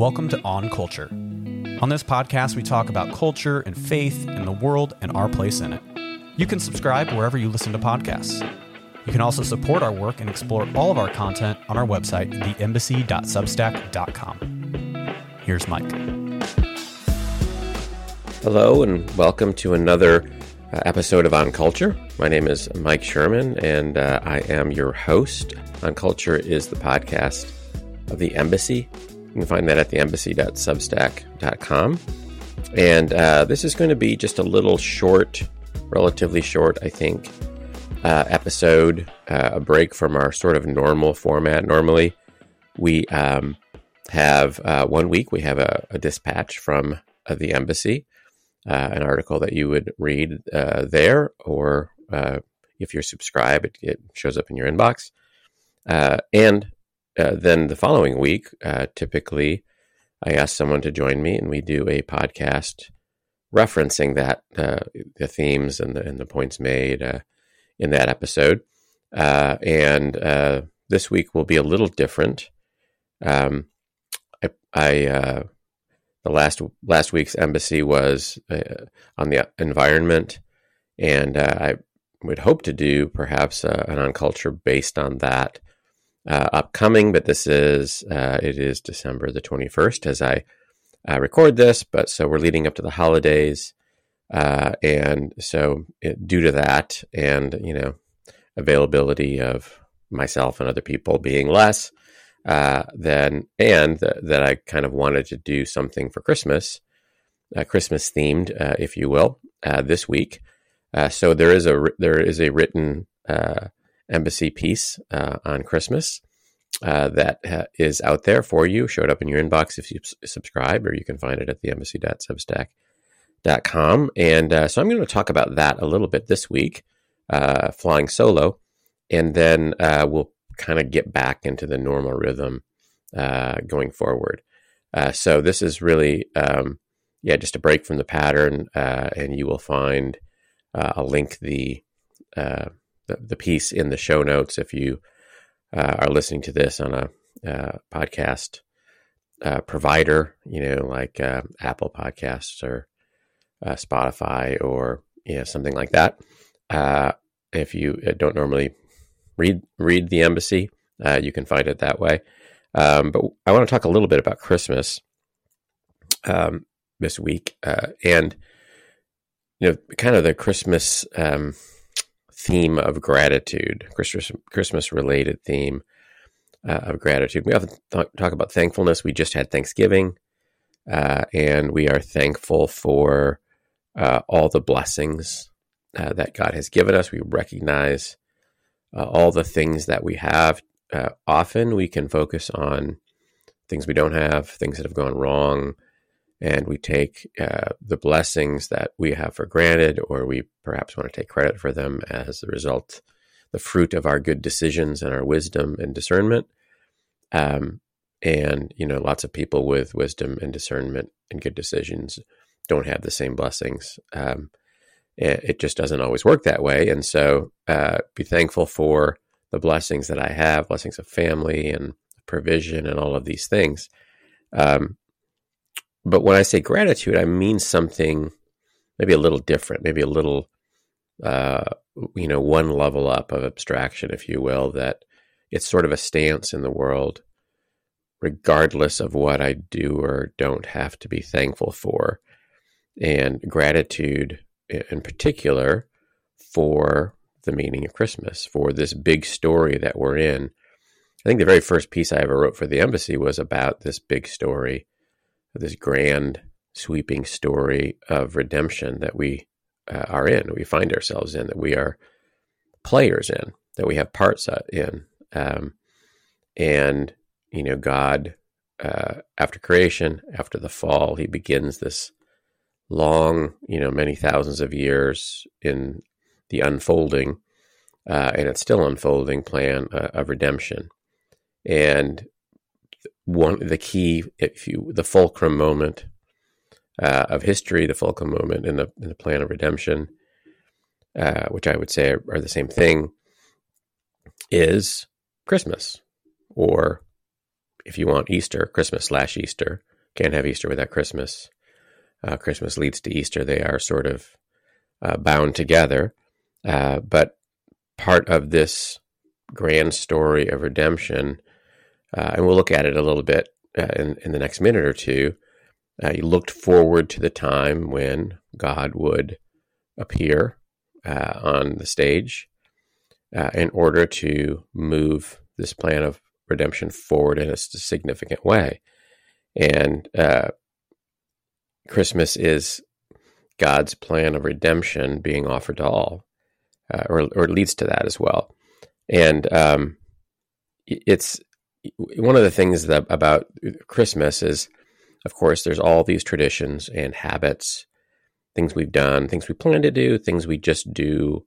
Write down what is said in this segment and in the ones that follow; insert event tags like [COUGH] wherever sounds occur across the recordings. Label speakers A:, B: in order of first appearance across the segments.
A: Welcome to On Culture. On this podcast, we talk about culture and faith in the world and our place in it. You can subscribe wherever you listen to podcasts. You can also support our work and explore all of our content on our website, theembassy.substack.com. Here's Mike.
B: Hello, and welcome to another uh, episode of On Culture. My name is Mike Sherman, and uh, I am your host. On Culture is the podcast of the Embassy. You can find that at theembassy.substack.com. And uh, this is going to be just a little short, relatively short, I think, uh, episode, uh, a break from our sort of normal format. Normally, we um, have uh, one week, we have a, a dispatch from uh, the embassy, uh, an article that you would read there, or if you're subscribed, it, it, shows up in your inbox. and uh, then the following week, uh, typically, I ask someone to join me, and we do a podcast referencing that uh, the themes and the, and the points made uh, in that episode. Uh, and this week will be a little different. Um, I, I the last last week's embassy was on the environment, and I would hope to do perhaps an on culture based on that uh, upcoming, but this is uh, it is December the 21st as I uh, record this. But so we're leading up to the holidays, uh, and so it, due to that, and you know, availability of myself and other people being less, uh, then and th- that I kind of wanted to do something for Christmas, uh, Christmas themed, if you will, this week. so there is a there is a written embassy piece uh, on Christmas uh, that uh, is out there for you. Showed up in your inbox if you s- subscribe, or you can find it at the embassy.substack.com. And uh, so I'm going to talk about that a little bit this week, uh, flying solo, and then uh, we'll kind of get back into the normal rhythm going forward. so this is really, um, yeah, just a break from the pattern, and you will find. I'll link the the, the piece in the show notes if you uh, are listening to this on a uh, podcast uh, provider, you know, like uh, Apple Podcasts or uh, Spotify or you know something like that. Uh, if you don't normally read read the embassy, you can find it that way. Um, but I want to talk a little bit about Christmas um, this week and you know, kind of the Christmas. Um, theme of gratitude, Christmas related theme uh, of gratitude. We often th- talk about thankfulness. We just had Thanksgiving, uh, and we are thankful for uh, all the blessings uh, that God has given us. We recognize uh, all the things that we have. Uh, often we can focus on things we don't have, things that have gone wrong, and we take uh, the blessings that we have for granted, or we perhaps want to take credit for them as the result, the fruit of our good decisions and our wisdom and discernment. Um, and you know, lots of people with wisdom and discernment and good decisions don't have the same blessings. Um, it just doesn't always work that way, and so uh, be thankful for the blessings that I have, blessings of family and provision and all of these things. Um, but when I say gratitude, I mean something maybe a little different, maybe a little, uh, you know, one level up of abstraction, if you will, that it's sort of a stance in the world, regardless of what I do or don't have to be thankful for. And gratitude in particular for the meaning of Christmas, for this big story that we're in. I think the very first piece I ever wrote for the embassy was about this big story this grand sweeping story of redemption that we uh, are in, we find ourselves in, that we are players in, that we have parts in. Um, and, you know, God, uh, after creation, after the fall, he begins this long, you know, many thousands of years in the unfolding, uh, and it's still unfolding plan uh, of redemption. And one the key if you the fulcrum moment uh, of history, the fulcrum moment in the in the plan of redemption, uh, which I would say are, are, the same thing, is Christmas or if you want Easter, Christmas slash Easter, can't have Easter without Christmas. Uh, Christmas leads to Easter. They are sort of uh, bound together. Uh, but part of this grand story of redemption, uh, and we'll look at it a little bit uh, in, in the next minute or two. Uh, he looked forward to the time when God would appear on the stage in order to move this plan of redemption forward in a significant way. And uh, Christmas is God's plan of redemption being offered to all, uh, or, or leads to that as well. And um, it's one of the things that about Christmas is, of course, there's all these traditions and habits, things we've done, things we plan to do, things we just do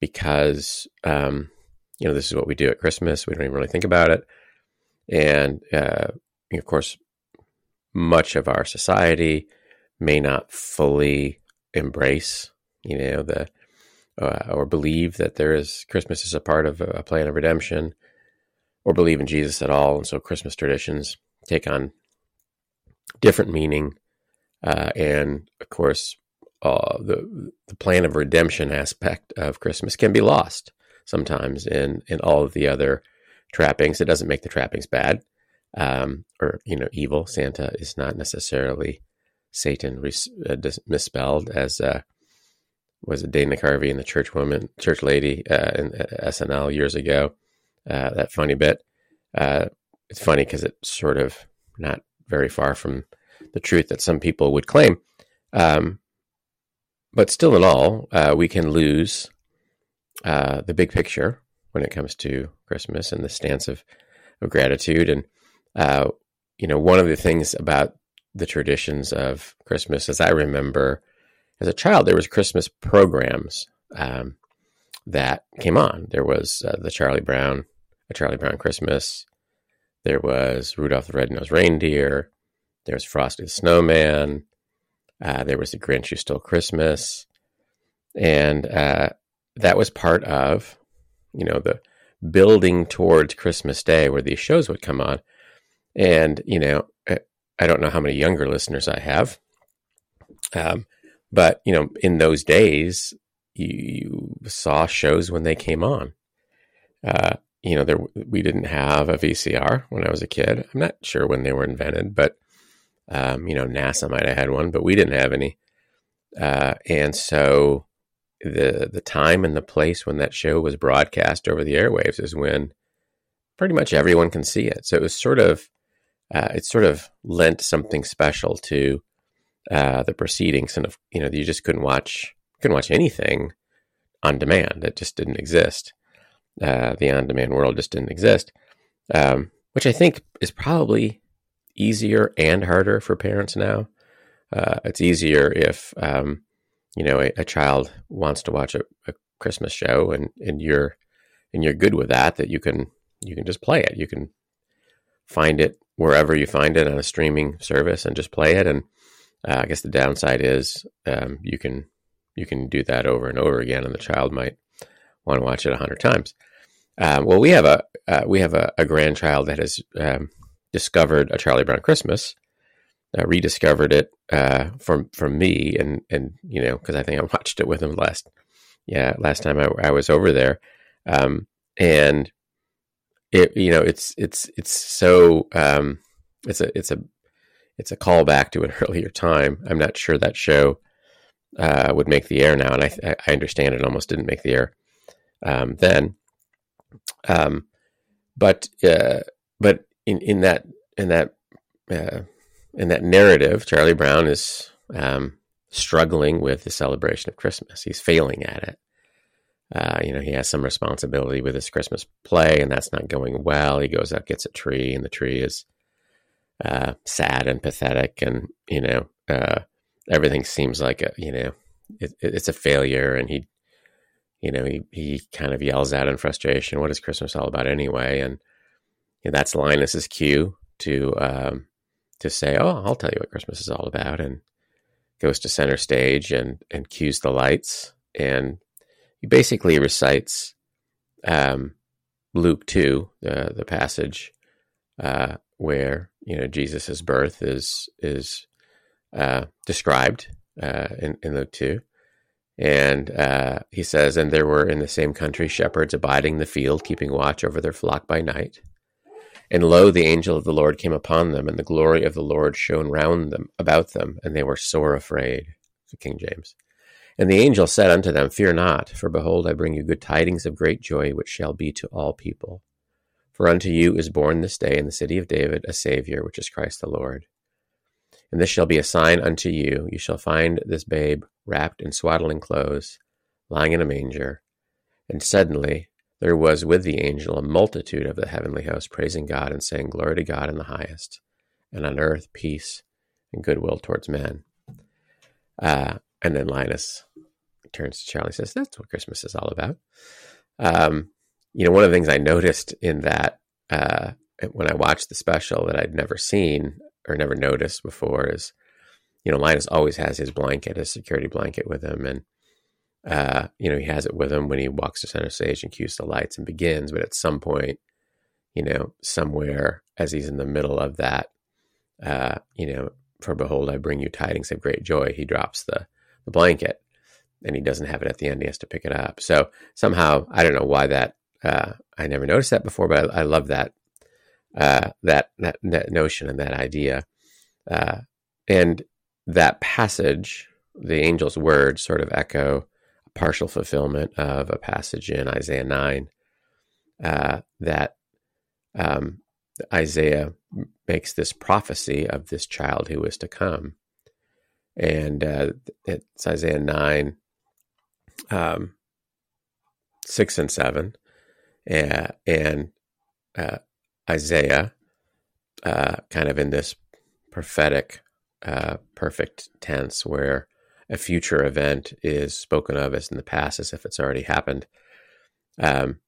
B: because um, you know, this is what we do at Christmas. We don't even really think about it. And uh, of course, much of our society may not fully embrace, you know, the uh, or believe that there is Christmas is a part of a plan of redemption, or believe in Jesus at all. And so Christmas traditions take on different meaning, uh, and of course, uh, the the plan of redemption aspect of Christmas can be lost sometimes in in all of the other trappings. It doesn't make the trappings bad um, or you know evil. Santa is not necessarily Satan res- uh, misspelled as uh, was it Dana Carvey and the church woman, church lady uh, in SNL years ago. Uh, that funny bit. Uh, it's funny because it's sort of not very far from the truth that some people would claim. Um, but still, in all, we can lose uh, the big picture when it comes to Christmas and the stance of, of gratitude. And, uh, you know, one of the things about the traditions of Christmas, as I remember as a child, there was Christmas programs um, that came on. There was uh, the Charlie Brown, a Charlie Brown Christmas. There was Rudolph the Red-Nosed Reindeer. There was Frosty the Snowman. Uh, there was the Grinch Who Stole Christmas. And uh, that was part of, you know, the building towards Christmas Day where these shows would come on. And, you know, I don't know how many younger listeners I have. Um, but, you know, in those days, you, you saw shows when they came on. Uh, you know, there we didn't have a VCR when I was a kid. I'm not sure when they were invented, but um, you know, NASA might have had one, but we didn't have any. Uh, and so the the time and the place when that show was broadcast over the airwaves is when pretty much everyone can see it. So it was sort of uh, it sort of lent something special to uh, the proceedings, and if, you know you just couldn't watch couldn't watch anything on demand. It just didn't exist. Uh, the on demand world just didn't exist, um, which I think is probably easier and harder for parents now. Uh, it's easier if um, you know a, a child wants to watch a, a, Christmas show and and you're and you're good with that that you can you can just play it you can find it wherever you find it on a streaming service and just play it and uh, I guess the downside is um, you can you can do that over and over again and the child might want to watch it a hundred times. Um, well, we have a uh, we have a, a, grandchild that has um, discovered a Charlie Brown Christmas, uh, rediscovered it uh, from from me, and and you know because I think I [LAUGHS] watched it with him last yeah last time I, I was over there, um, and it you know it's it's it's so um, it's a it's a it's a callback to an [LAUGHS] earlier time. I'm not sure that show uh, would make the air now, and I I understand it almost didn't make the air um, then. Um, but uh, but in in that in that uh, in that narrative, Charlie Brown is um, struggling with the celebration of Christmas. He's failing at it. Uh, you know, he has some responsibility with his Christmas play, and that's not going well. He goes out, gets a tree, and the tree is uh, sad and pathetic, and you know, uh, everything seems like a you know, it, it's a failure. And he, you know, he he kind of yells out in frustration, "What is Christmas all about anyway?" And you know, that's Linus's cue to um, to say, "Oh, I'll tell you what Christmas is all about," and goes to center stage and and cues the lights, and he basically recites um, Luke two, the the passage uh, where you know Jesus's birth is is uh, described uh, in, in Luke two, and uh, he says, "And there were in the same country shepherds abiding the field, keeping watch over their flock by night." And lo, the angel of the Lord came upon them, and the glory of the Lord shone round them about them, and they were sore afraid. King James. And the angel said unto them, Fear not, for behold, I bring you good tidings of great joy, which shall be to all people. For unto you is born this day in the city of David a Saviour, which is Christ the Lord. And this shall be a sign unto you you shall find this babe wrapped in swaddling clothes, lying in a manger. And suddenly there was with the angel a multitude of the heavenly host praising God and saying, Glory to God in the highest, and on earth peace and goodwill towards men. Uh, and then Linus turns to Charlie and says, That's what Christmas is all about. Um, you know, one of the things I noticed in that uh, when I watched the special that I'd never seen or never noticed before is, you know, Linus always has his blanket, his security blanket with him. And, uh, you know, he has it with him when he walks to center stage and cues the lights and begins. But at some point, you know, somewhere as he's in the middle of that, uh, you know, for behold, I bring you tidings of great joy, he drops the, the blanket and he doesn't have it at the end. He has to pick it up. So somehow, I don't know why that, uh, I never noticed that before, but I, I love that uh, that, that, that notion and that idea. Uh, and that passage, the angel's words, sort of echo a partial fulfillment of a passage in Isaiah nine uh, that um, Isaiah makes this prophecy of this child who is to come, and uh, it's Isaiah nine, um, six and seven, uh, and uh, Isaiah, uh, kind of in this prophetic, uh, perfect tense where a future event is spoken of as in the past as if it's already happened. Um,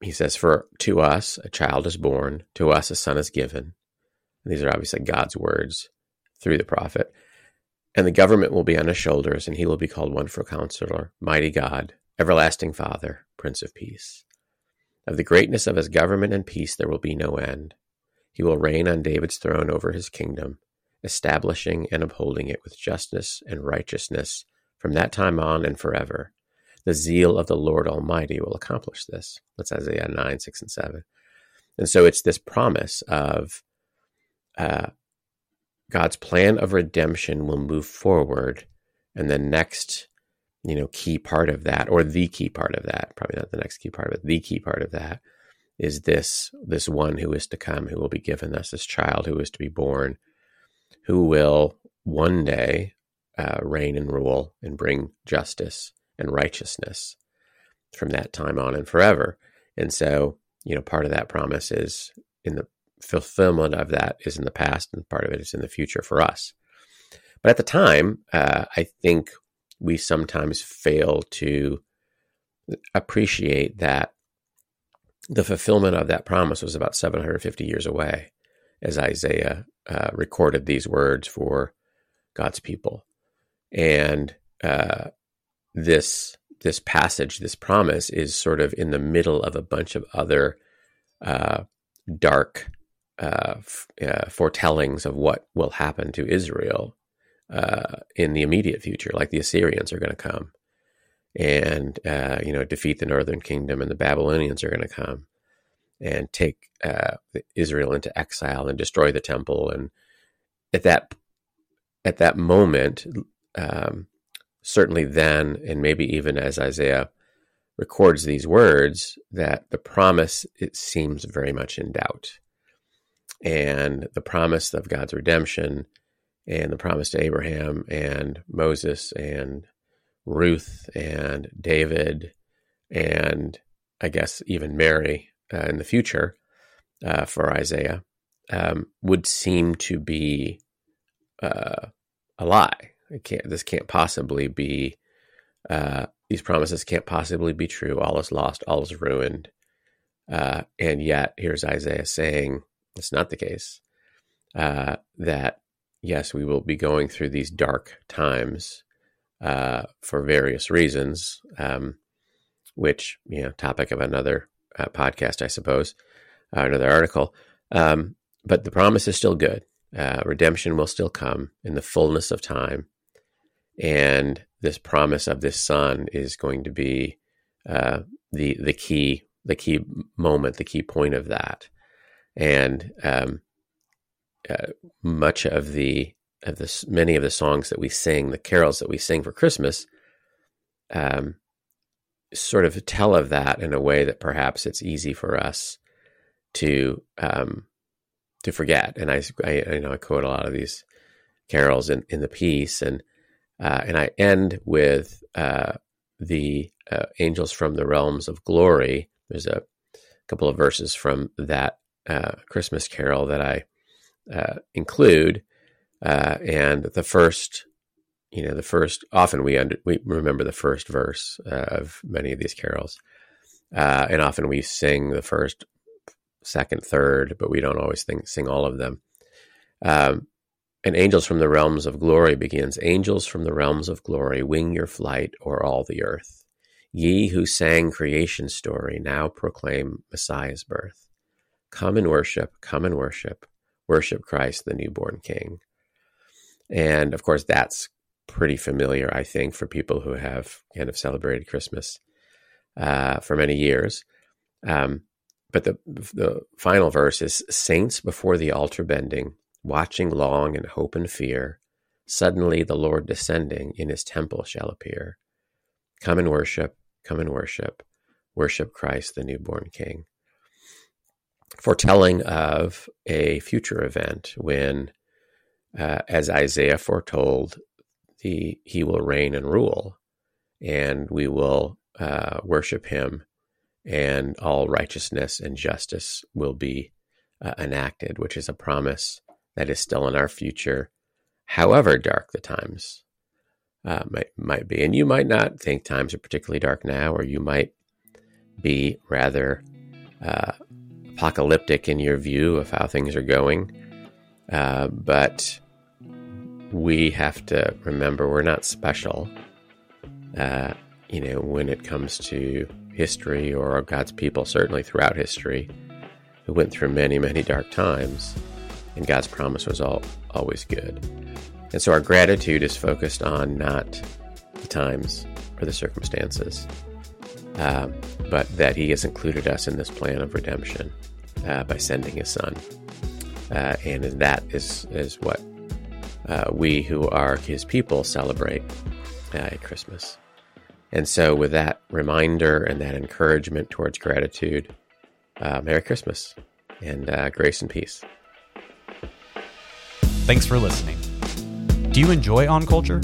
B: he says, For to us a child is born, to us a son is given. And these are obviously God's words through the prophet. And the government will be on his shoulders, and he will be called Wonderful Counselor, Mighty God, Everlasting Father, Prince of Peace. Of the greatness of his government and peace there will be no end. He will reign on David's throne over his kingdom, establishing and upholding it with justice and righteousness from that time on and forever. The zeal of the Lord Almighty will accomplish this. That's Isaiah 9, 6, and 7. And so it's this promise of uh, God's plan of redemption will move forward, and the next you know key part of that or the key part of that probably not the next key part but the key part of that is this this one who is to come who will be given us this child who is to be born who will one day uh, reign and rule and bring justice and righteousness from that time on and forever. And so you know part of that promise is in the fulfillment of that is in the past and part of it is in the future for us. But at the time uh, i think we sometimes fail to appreciate that the fulfillment of that promise was about 750 years away as Isaiah uh, recorded these words for God's people. And uh, this this passage, this promise, is sort of in the middle of a bunch of other uh, dark uh, f- uh, foretellings of what will happen to Israel uh, in the immediate future, like the Assyrians are going to come and uh, you know defeat the northern kingdom, and the Babylonians are going to come and take uh, Israel into exile and destroy the temple. And at that at that moment, um, certainly then, and maybe even as Isaiah records these words, that the promise it seems very much in doubt, and the promise of God's redemption and the promise to Abraham and Moses and Ruth and David and I guess even Mary uh, in the future uh, for Isaiah um, would seem to be uh, a lie. Can't, this can't possibly be. Uh, these promises can't possibly be true. All is lost. All is ruined. Uh, and yet, here's Isaiah saying it's not the case. Uh, that yes, we will be going through these dark times uh, for various reasons, um, which, you know, topic of another uh, podcast, I suppose, uh, another article. Um, but the promise is still good. Uh, redemption will still come in the fullness of time. And this promise of this son is going to be uh, the the key the key moment, the key point of that. And um, uh, much of the of this, many of the songs that we sing, the carols that we sing for Christmas, um, sort of tell of that in a way that perhaps it's easy for us to um, to forget. And I, I, I know I quote a lot of these carols in, in the piece, and uh, and I end with uh, the uh, angels from the realms of glory. There's a couple of verses from that uh, Christmas carol that I uh, include, uh, and the first, you know, the first. Often we under, we remember the first verse of many of these carols, and often we sing the first second, third, but we don't always think, sing all of them. Um, and Angels from the Realms of Glory begins Angels from the realms of glory, wing your flight o'er all the earth. Ye who sang creation's story, now proclaim Messiah's birth. Come and worship, come and worship, worship Christ, the newborn King. And of course, that's pretty familiar, I think, for people who have kind of celebrated Christmas uh, for many years. Um, but the the final verse is saints before the altar bending, watching long in hope and fear. Suddenly the Lord descending in his temple shall appear. Come and worship, come and worship, worship Christ the newborn King. Foretelling of a future event when, uh, as Isaiah foretold, the, he will reign and rule, and we will uh, worship him and all righteousness and justice will be uh, enacted, which is a promise that is still in our future, however dark the times uh, might might be. And you might not think times are particularly dark now, or you might be rather uh, apocalyptic in your view of how things are going. Uh, but we have to remember we're not special. Uh, you know, when it comes to history or God's people, certainly throughout history, who went through many, many dark times, and God's promise was all, always good. And so our gratitude is focused on not the times or the circumstances, uh, but that He has included us in this plan of redemption uh, by sending His Son. Uh, and that is, is what uh, we who are His people celebrate uh, at Christmas. And so, with that reminder and that encouragement towards gratitude, uh, Merry Christmas and grace and peace.
A: Thanks for listening. Do you enjoy On Culture?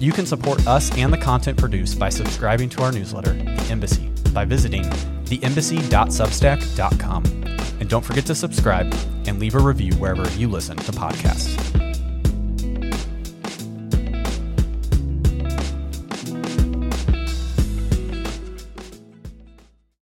A: You can support us and the content produced by subscribing to our newsletter, The Embassy, by visiting theembassy.substack.com. And don't forget to subscribe and leave a review wherever you listen to podcasts.